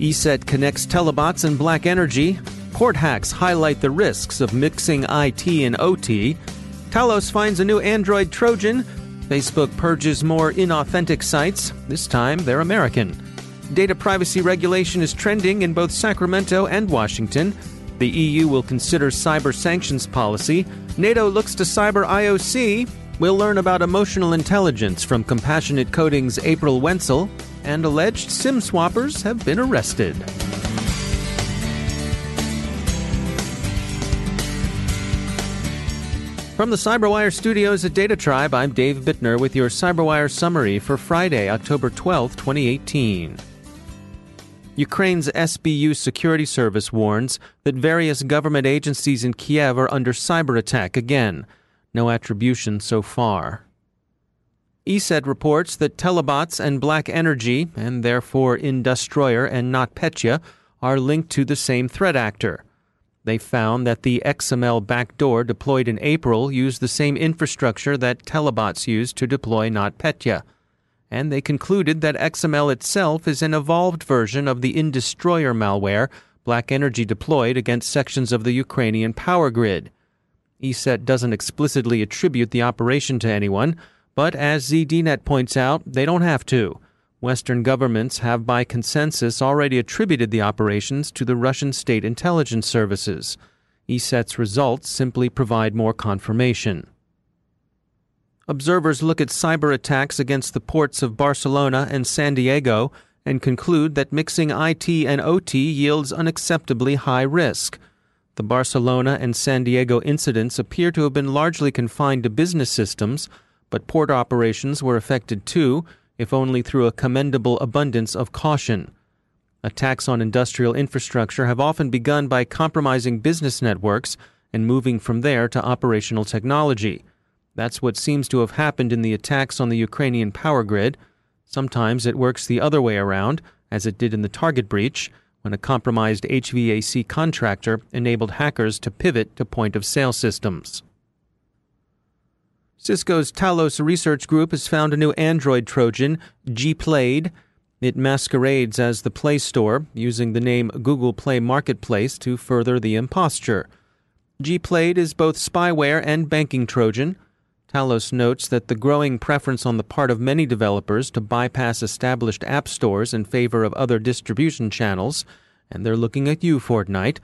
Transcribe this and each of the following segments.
ESET connects Telebots and BlackEnergy. Port hacks highlight the risks of mixing IT and OT. Talos finds a new Android Trojan. Facebook purges more inauthentic sites. This time, they're American. Data privacy regulation is trending in both Sacramento and Washington. The EU will consider cyber sanctions policy. NATO looks to cyber IOC. We'll learn about emotional intelligence from Compassionate Coding's April Wensel, and alleged SIM swappers have been arrested. From the CyberWire studios at Data Tribe, I'm Dave Bittner with your CyberWire summary for Friday, October 12, 2018. Ukraine's SBU security service warns that various government agencies in Kiev are under cyber attack again. No attribution so far. ESET reports that Telebots and BlackEnergy, and therefore Industroyer and NotPetya, are linked to the same threat actor. They found that the XML backdoor deployed in April used the same infrastructure that Telebots used to deploy NotPetya. And they concluded that XML itself is an evolved version of the Industroyer malware BlackEnergy deployed against sections of the Ukrainian power grid. ESET doesn't explicitly attribute the operation to anyone, but as ZDNet points out, they don't have to. Western governments have by consensus already attributed the operations to the Russian state intelligence services. ESET's results simply provide more confirmation. Observers look at cyber attacks against the ports of Barcelona and San Diego and conclude that mixing IT and OT yields unacceptably high risk. The Barcelona and San Diego incidents appear to have been largely confined to business systems, but port operations were affected too, if only through a commendable abundance of caution. Attacks on industrial infrastructure have often begun by compromising business networks and moving from there to operational technology. That's what seems to have happened in the attacks on the Ukrainian power grid. Sometimes it works the other way around, as it did in the Target breach when a compromised HVAC contractor enabled hackers to pivot to point of sale systems. Cisco's Talos Research Group has found a new Android Trojan, Gplayed. It masquerades as the Play Store, using the name Google Play Marketplace to further the imposture. Gplayed is both spyware and banking Trojan. Talos notes that the growing preference on the part of many developers to bypass established app stores in favor of other distribution channels, and they're looking at you, Fortnite,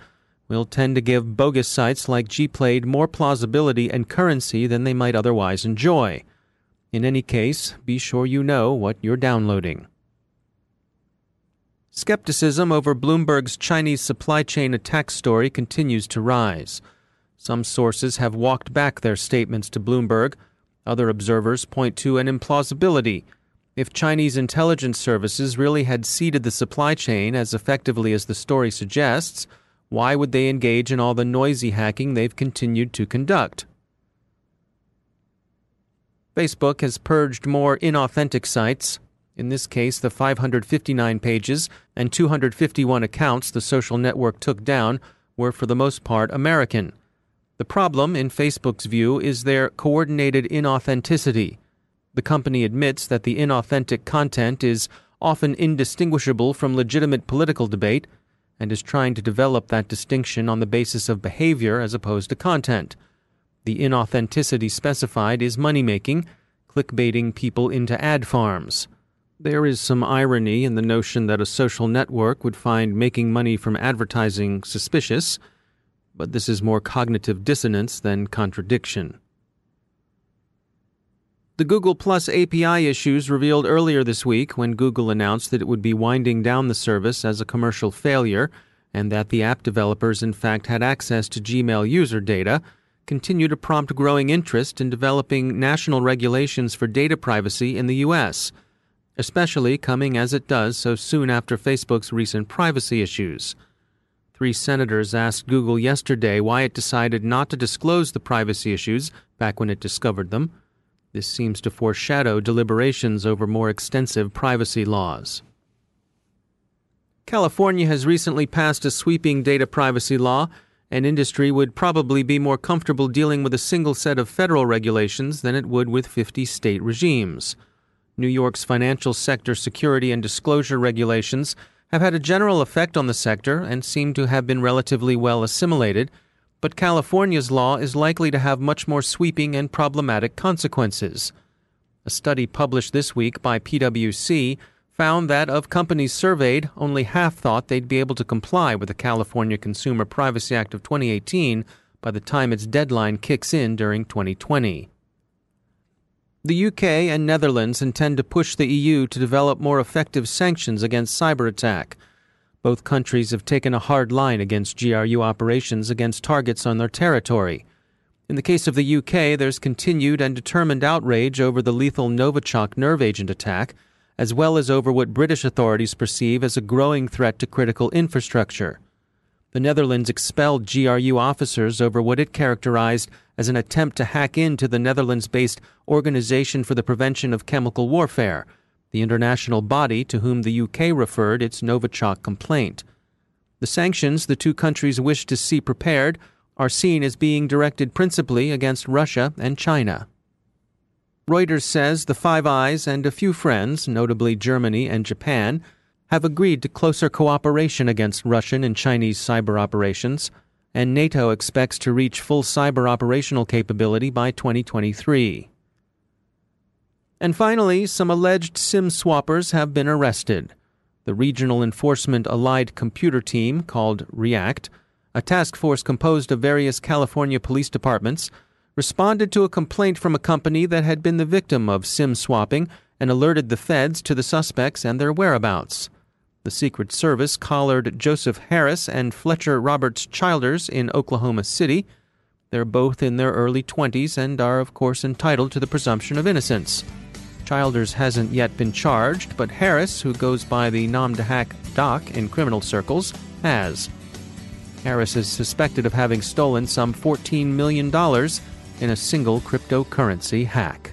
will tend to give bogus sites like Gplayed more plausibility and currency than they might otherwise enjoy. In any case, be sure you know what you're downloading. Skepticism over Bloomberg's Chinese supply chain attack story continues to rise. Some sources have walked back their statements to Bloomberg. Other observers point to an implausibility. If Chinese intelligence services really had seeded the supply chain as effectively as the story suggests, why would they engage in all the noisy hacking they've continued to conduct? Facebook has purged more inauthentic sites. In this case, the 559 pages and 251 accounts the social network took down were for the most part American. The problem, in Facebook's view, is their coordinated inauthenticity. The company admits that the inauthentic content is often indistinguishable from legitimate political debate and is trying to develop that distinction on the basis of behavior as opposed to content. The inauthenticity specified is money making, clickbaiting people into ad farms. There is some irony in the notion that a social network would find making money from advertising suspicious, but this is more cognitive dissonance than contradiction. The Google Plus API issues revealed earlier this week when Google announced that it would be winding down the service as a commercial failure and that the app developers in fact had access to Gmail user data continue to prompt growing interest in developing national regulations for data privacy in the U.S., especially coming as it does so soon after Facebook's recent privacy issues. Three senators asked Google yesterday why it decided not to disclose the privacy issues back when it discovered them. This seems to foreshadow deliberations over more extensive privacy laws. California has recently passed a sweeping data privacy law, and industry would probably be more comfortable dealing with a single set of federal regulations than it would with 50 state regimes. New York's financial sector security and disclosure regulations have had a general effect on the sector and seem to have been relatively well assimilated but California's law is likely to have much more sweeping and problematic consequences. A study published this week by PwC found that of companies surveyed, only half thought they'd be able to comply with the California Consumer Privacy Act of 2018 by the time its deadline kicks in during 2020. The UK and Netherlands intend to push the EU to develop more effective sanctions against cyber attack both countries have taken a hard line against GRU operations against targets on their territory. In the case of the UK, there's continued and determined outrage over the lethal Novichok nerve agent attack, as well as over what British authorities perceive as a growing threat to critical infrastructure. The Netherlands expelled GRU officers over what it characterized as an attempt to hack into the Netherlands based Organization for the Prevention of Chemical Warfare the international body to whom the UK referred its Novichok complaint. The sanctions the two countries wish to see prepared are seen as being directed principally against Russia and China. Reuters says the Five Eyes and a few friends, notably Germany and Japan, have agreed to closer cooperation against Russian and Chinese cyber operations, and NATO expects to reach full cyber operational capability by 2023. And finally, some alleged SIM swappers have been arrested. The Regional Enforcement Allied Computer Team, called REACT, a task force composed of various California police departments, responded to a complaint from a company that had been the victim of SIM swapping and alerted the feds to the suspects and their whereabouts. The Secret Service collared Joseph Harris and Fletcher Roberts Childers in Oklahoma City. They're both in their early 20s and are, of course, entitled to the presumption of innocence. Childers hasn't yet been charged, but Harris, who goes by the nom de hack Doc in criminal circles, has. Harris is suspected of having stolen some $14 million in a single cryptocurrency hack.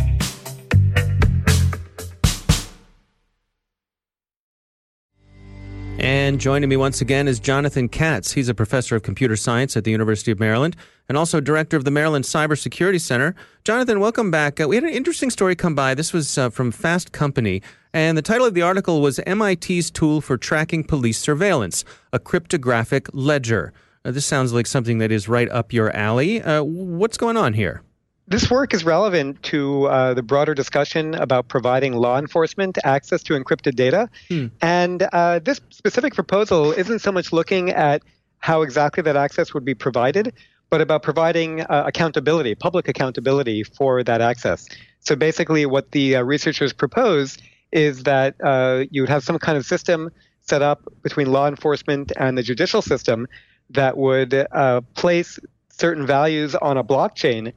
And joining me once again is Jonathan Katz. He's a professor of computer science at the University of Maryland and also director of the Maryland Cybersecurity Center. Jonathan, welcome back. Uh, we had an interesting story come by. This was uh, from Fast Company, and the title of the article was MIT's Tool for Tracking Police Surveillance, a Cryptographic Ledger. Uh, this sounds like something that is right up your alley. Uh, what's going on here? This work is relevant to uh, the broader discussion about providing law enforcement access to encrypted data. Hmm. And uh, this specific proposal isn't so much looking at how exactly that access would be provided, but about providing uh, accountability, public accountability for that access. So basically, what the uh, researchers propose is that uh, you would have some kind of system set up between law enforcement and the judicial system that would uh, place certain values on a blockchain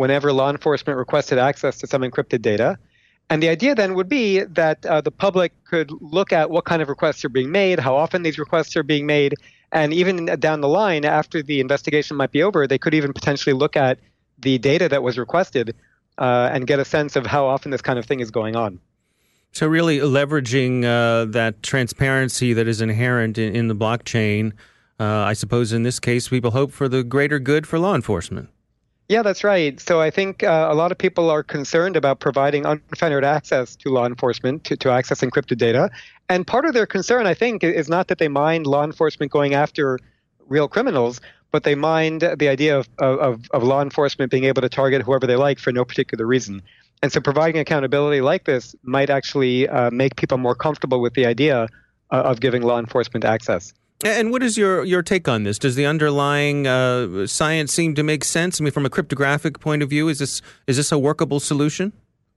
whenever law enforcement requested access to some encrypted data. And the idea then would be that uh, the public could look at what kind of requests are being made, how often these requests are being made, and even down the line, after the investigation might be over, they could even potentially look at the data that was requested uh, and get a sense of how often this kind of thing is going on. So, really leveraging uh, that transparency that is inherent in, in the blockchain, uh, I suppose in this case, people hope for the greater good for law enforcement. Yeah, that's right. So I think uh, a lot of people are concerned about providing unfettered access to law enforcement to, to access encrypted data. And part of their concern, I think, is not that they mind law enforcement going after real criminals, but they mind the idea of, of, of law enforcement being able to target whoever they like for no particular reason. And so providing accountability like this might actually uh, make people more comfortable with the idea uh, of giving law enforcement access. And what is your, your take on this? Does the underlying uh, science seem to make sense? I mean, from a cryptographic point of view, is this is this a workable solution?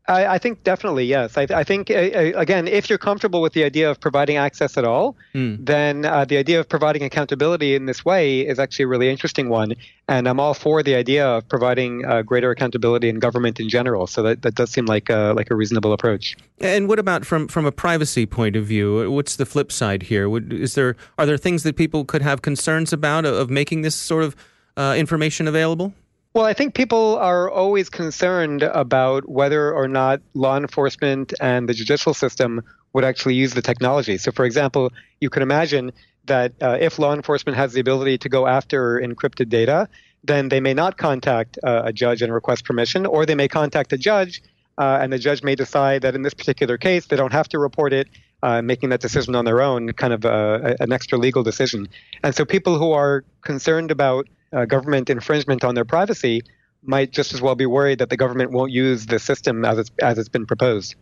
I, I think definitely yes. I, I think uh, again, if you're comfortable with the idea of providing access at all, mm. then uh, the idea of providing accountability in this way is actually a really interesting one. And I'm all for the idea of providing uh, greater accountability in government in general. So that, that does seem like a, like a reasonable approach. And what about from from a privacy point of view? What's the flip side here? Would, is there are there things that people could have concerns about of making this sort of uh, information available? Well, I think people are always concerned about whether or not law enforcement and the judicial system would actually use the technology. So, for example, you could imagine that uh, if law enforcement has the ability to go after encrypted data, then they may not contact uh, a judge and request permission, or they may contact a judge, uh, and the judge may decide that in this particular case they don't have to report it, uh, making that decision on their own, kind of uh, an extra legal decision. And so, people who are concerned about uh, government infringement on their privacy might just as well be worried that the government won't use the system as it's as it's been proposed.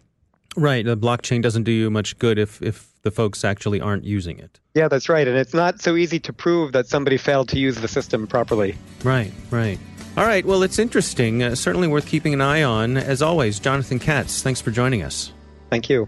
Right, the blockchain doesn't do you much good if if the folks actually aren't using it. Yeah, that's right, and it's not so easy to prove that somebody failed to use the system properly. Right, right. All right, well, it's interesting. Uh, certainly worth keeping an eye on. As always, Jonathan Katz, thanks for joining us. Thank you.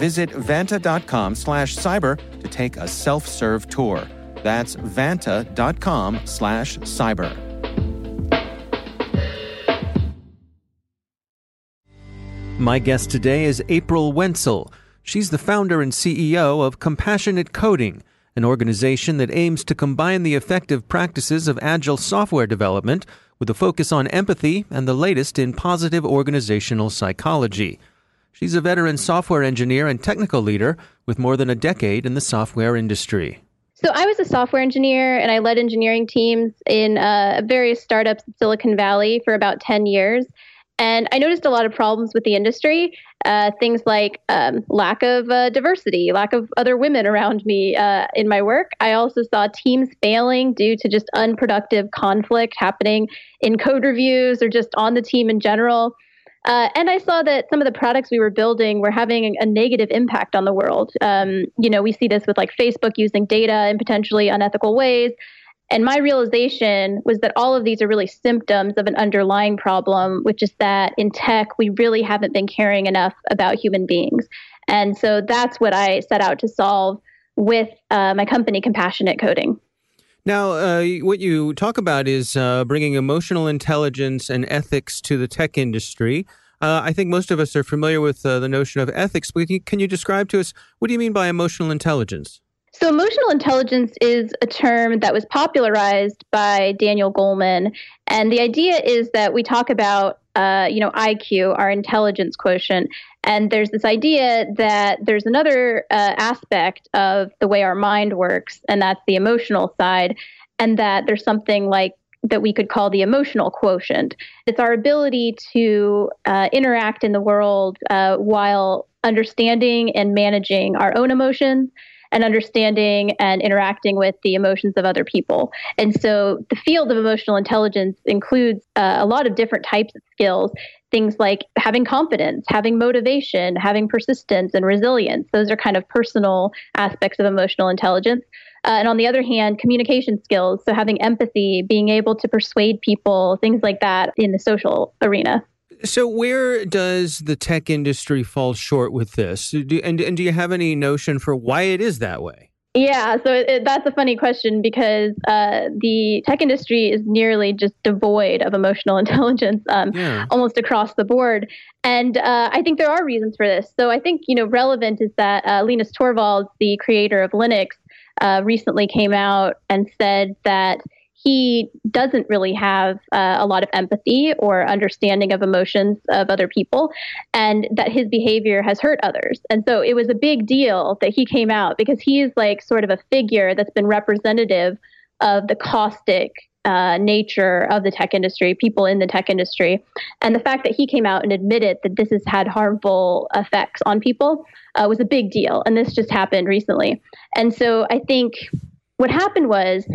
Visit vanta.com slash cyber to take a self-serve tour. That's vanta.com slash cyber. My guest today is April Wensel. She's the founder and CEO of Compassionate Coding, an organization that aims to combine the effective practices of agile software development with a focus on empathy and the latest in positive organizational psychology. She's a veteran software engineer and technical leader with more than a decade in the software industry. So I was a software engineer and I led engineering teams in uh, various startups in Silicon Valley for about 10 years. And I noticed a lot of problems with the industry, uh, things like um, lack of uh, diversity, lack of other women around me uh, in my work. I also saw teams failing due to just unproductive conflict happening in code reviews or just on the team in general. Uh, and I saw that some of the products we were building were having a negative impact on the world. Um, you know, we see this with like Facebook using data in potentially unethical ways. And my realization was that all of these are really symptoms of an underlying problem, which is that in tech, we really haven't been caring enough about human beings. And so that's what I set out to solve with uh, my company, Compassionate Coding. Now, uh, what you talk about is uh, bringing emotional intelligence and ethics to the tech industry. Uh, I think most of us are familiar with uh, the notion of ethics, but can you describe to us what do you mean by emotional intelligence? So, emotional intelligence is a term that was popularized by Daniel Goleman, and the idea is that we talk about, uh, you know, IQ, our intelligence quotient, and there's this idea that there's another uh, aspect of the way our mind works, and that's the emotional side, and that there's something like that we could call the emotional quotient. It's our ability to uh, interact in the world uh, while understanding and managing our own emotions and understanding and interacting with the emotions of other people. And so the field of emotional intelligence includes uh, a lot of different types of skills. Things like having confidence, having motivation, having persistence and resilience. Those are kind of personal aspects of emotional intelligence. Uh, and on the other hand, communication skills, so having empathy, being able to persuade people, things like that in the social arena. So, where does the tech industry fall short with this? Do, and, and do you have any notion for why it is that way? Yeah, so it, that's a funny question because uh, the tech industry is nearly just devoid of emotional intelligence, um, yeah. almost across the board. And uh, I think there are reasons for this. So I think you know relevant is that uh, Linus Torvalds, the creator of Linux, uh, recently came out and said that he doesn't really have uh, a lot of empathy or understanding of emotions of other people, and that his behavior has hurt others. And so it was a big deal that he came out because he's like sort of a figure that's been representative of the caustic uh, nature of the tech industry, people in the tech industry. And the fact that he came out and admitted that this has had harmful effects on people uh, was a big deal. And this just happened recently. And so I think what happened was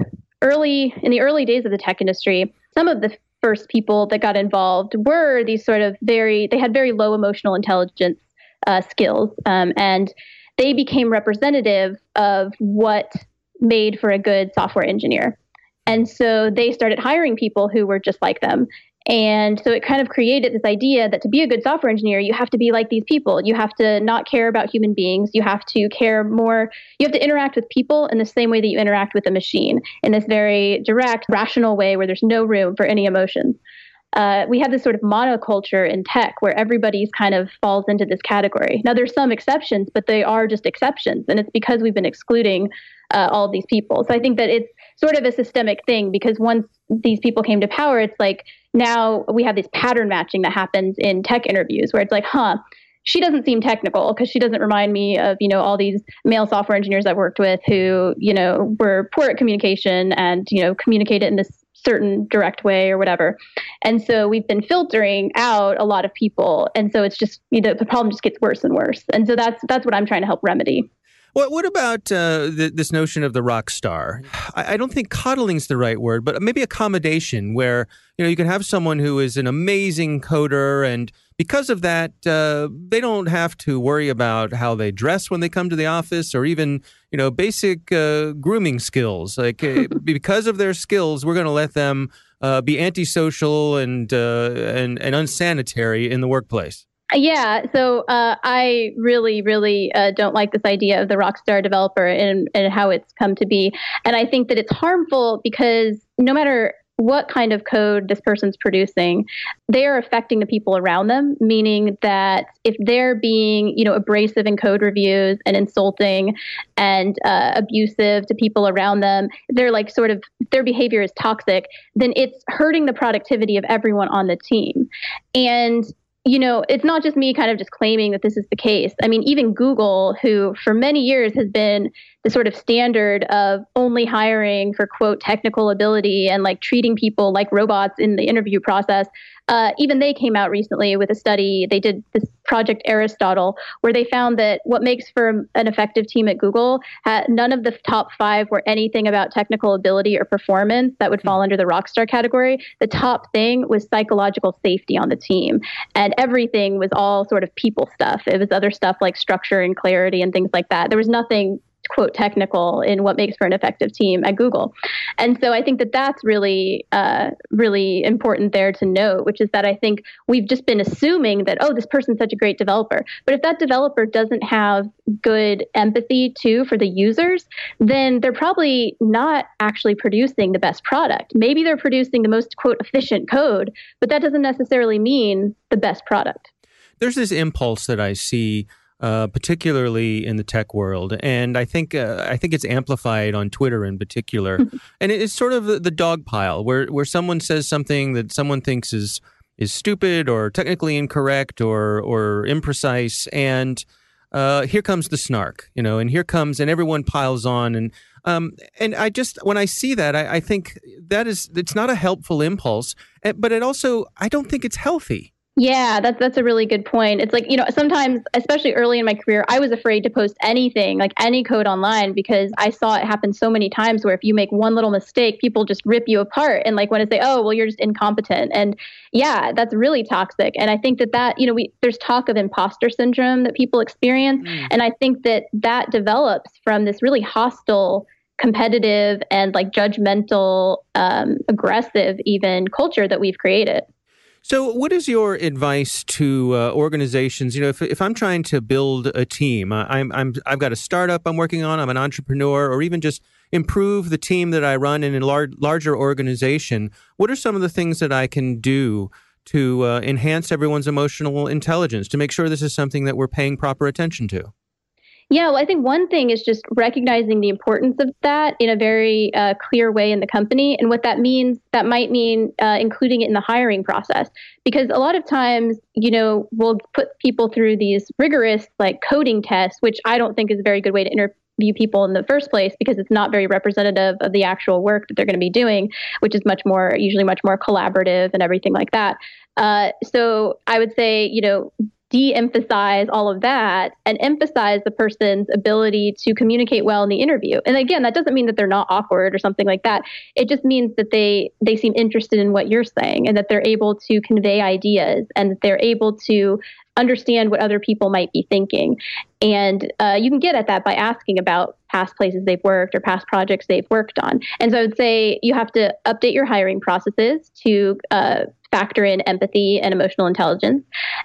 early in the early days of the tech industry, some of the first people that got involved were these sort of very they had very low emotional intelligence uh, skills, um, and they became representative of what made for a good software engineer. And so they started hiring people who were just like them. And so it kind of created this idea that to be a good software engineer, you have to be like these people. You have to not care about human beings. You have to care more. You have to interact with people in the same way that you interact with a machine, in this very direct, rational way where there's no room for any emotions. Uh, we have this sort of monoculture in tech where everybody's kind of falls into this category. Now, there's some exceptions, but they are just exceptions. And it's because we've been excluding uh, all these people. So I think that it's sort of a systemic thing because once these people came to power, it's like now we have this pattern matching that happens in tech interviews where it's like, huh, she doesn't seem technical because she doesn't remind me of you know all these male software engineers I've worked with who you know were poor at communication and you know communicated in this certain direct way or whatever. And so we've been filtering out a lot of people, and so it's just you know the problem just gets worse and worse. And so that's that's what I'm trying to help remedy. What what about uh, the, this notion of the rock star? I, I don't think coddling's the right word, but maybe accommodation, where you know you can have someone who is an amazing coder, and because of that, uh, they don't have to worry about how they dress when they come to the office, or even you know basic uh, grooming skills. Like uh, because of their skills, we're going to let them uh, be antisocial and uh, and and unsanitary in the workplace. Yeah, so uh, I really, really uh, don't like this idea of the rockstar developer and, and how it's come to be. And I think that it's harmful because no matter what kind of code this person's producing, they are affecting the people around them, meaning that if they're being, you know, abrasive in code reviews and insulting and uh, abusive to people around them, they're like sort of their behavior is toxic, then it's hurting the productivity of everyone on the team. And you know, it's not just me kind of just claiming that this is the case. I mean, even Google, who for many years has been the sort of standard of only hiring for quote technical ability and like treating people like robots in the interview process, uh, even they came out recently with a study. They did this Project Aristotle, where they found that what makes for an effective team at Google, none of the top five were anything about technical ability or performance that would fall under the rockstar category. The top thing was psychological safety on the team, and everything was all sort of people stuff. It was other stuff like structure and clarity and things like that. There was nothing quote technical in what makes for an effective team at Google. And so I think that that's really, uh, really important there to note, which is that I think we've just been assuming that, oh, this person's such a great developer. But if that developer doesn't have good empathy too for the users, then they're probably not actually producing the best product. Maybe they're producing the most quote efficient code, but that doesn't necessarily mean the best product. There's this impulse that I see uh, particularly in the tech world, and I think uh, I think it's amplified on Twitter in particular. and it's sort of the, the dog pile where where someone says something that someone thinks is is stupid or technically incorrect or or imprecise, and uh, here comes the snark, you know, and here comes and everyone piles on and. Um, and I just when I see that, I, I think that is it's not a helpful impulse, eh, but it also I don't think it's healthy. Yeah, that's that's a really good point. It's like, you know, sometimes especially early in my career, I was afraid to post anything, like any code online because I saw it happen so many times where if you make one little mistake, people just rip you apart and like want to say, "Oh, well you're just incompetent." And yeah, that's really toxic. And I think that that, you know, we there's talk of imposter syndrome that people experience, mm. and I think that that develops from this really hostile competitive and like judgmental um, aggressive even culture that we've created so, what is your advice to uh, organizations? You know, if, if I'm trying to build a team, uh, I'm, I'm I've got a startup I'm working on, I'm an entrepreneur, or even just improve the team that I run in a large, larger organization. What are some of the things that I can do to uh, enhance everyone's emotional intelligence to make sure this is something that we're paying proper attention to? Yeah, well, I think one thing is just recognizing the importance of that in a very uh, clear way in the company. And what that means, that might mean uh, including it in the hiring process. Because a lot of times, you know, we'll put people through these rigorous, like coding tests, which I don't think is a very good way to interview people in the first place because it's not very representative of the actual work that they're going to be doing, which is much more, usually much more collaborative and everything like that. Uh, so I would say, you know, de-emphasize all of that and emphasize the person's ability to communicate well in the interview. And again, that doesn't mean that they're not awkward or something like that. It just means that they they seem interested in what you're saying and that they're able to convey ideas and that they're able to understand what other people might be thinking. And uh, you can get at that by asking about past places they've worked or past projects they've worked on. And so I would say you have to update your hiring processes to uh, factor in empathy and emotional intelligence,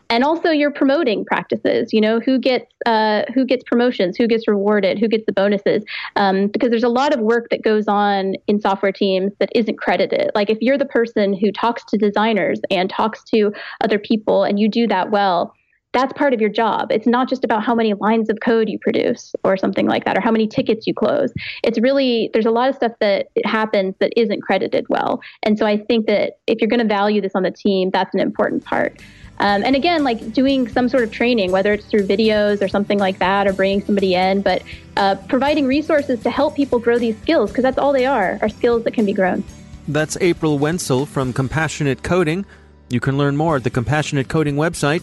and also your promoting practices. You know, who gets uh, who gets promotions, who gets rewarded, who gets the bonuses, um, because there's a lot of work that goes on in software teams that isn't credited. Like if you're the person who talks to designers and talks to other people, and you do that well that's part of your job. It's not just about how many lines of code you produce or something like that, or how many tickets you close. It's really, there's a lot of stuff that happens that isn't credited well. And so I think that if you're going to value this on the team, that's an important part. Um, and again, like doing some sort of training, whether it's through videos or something like that, or bringing somebody in, but uh, providing resources to help people grow these skills, because that's all they are, are skills that can be grown. That's April Wensel from Compassionate Coding. You can learn more at the Compassionate Coding website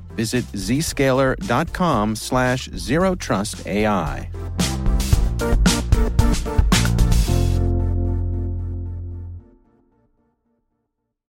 Visit zscaler.com slash zero trust AI.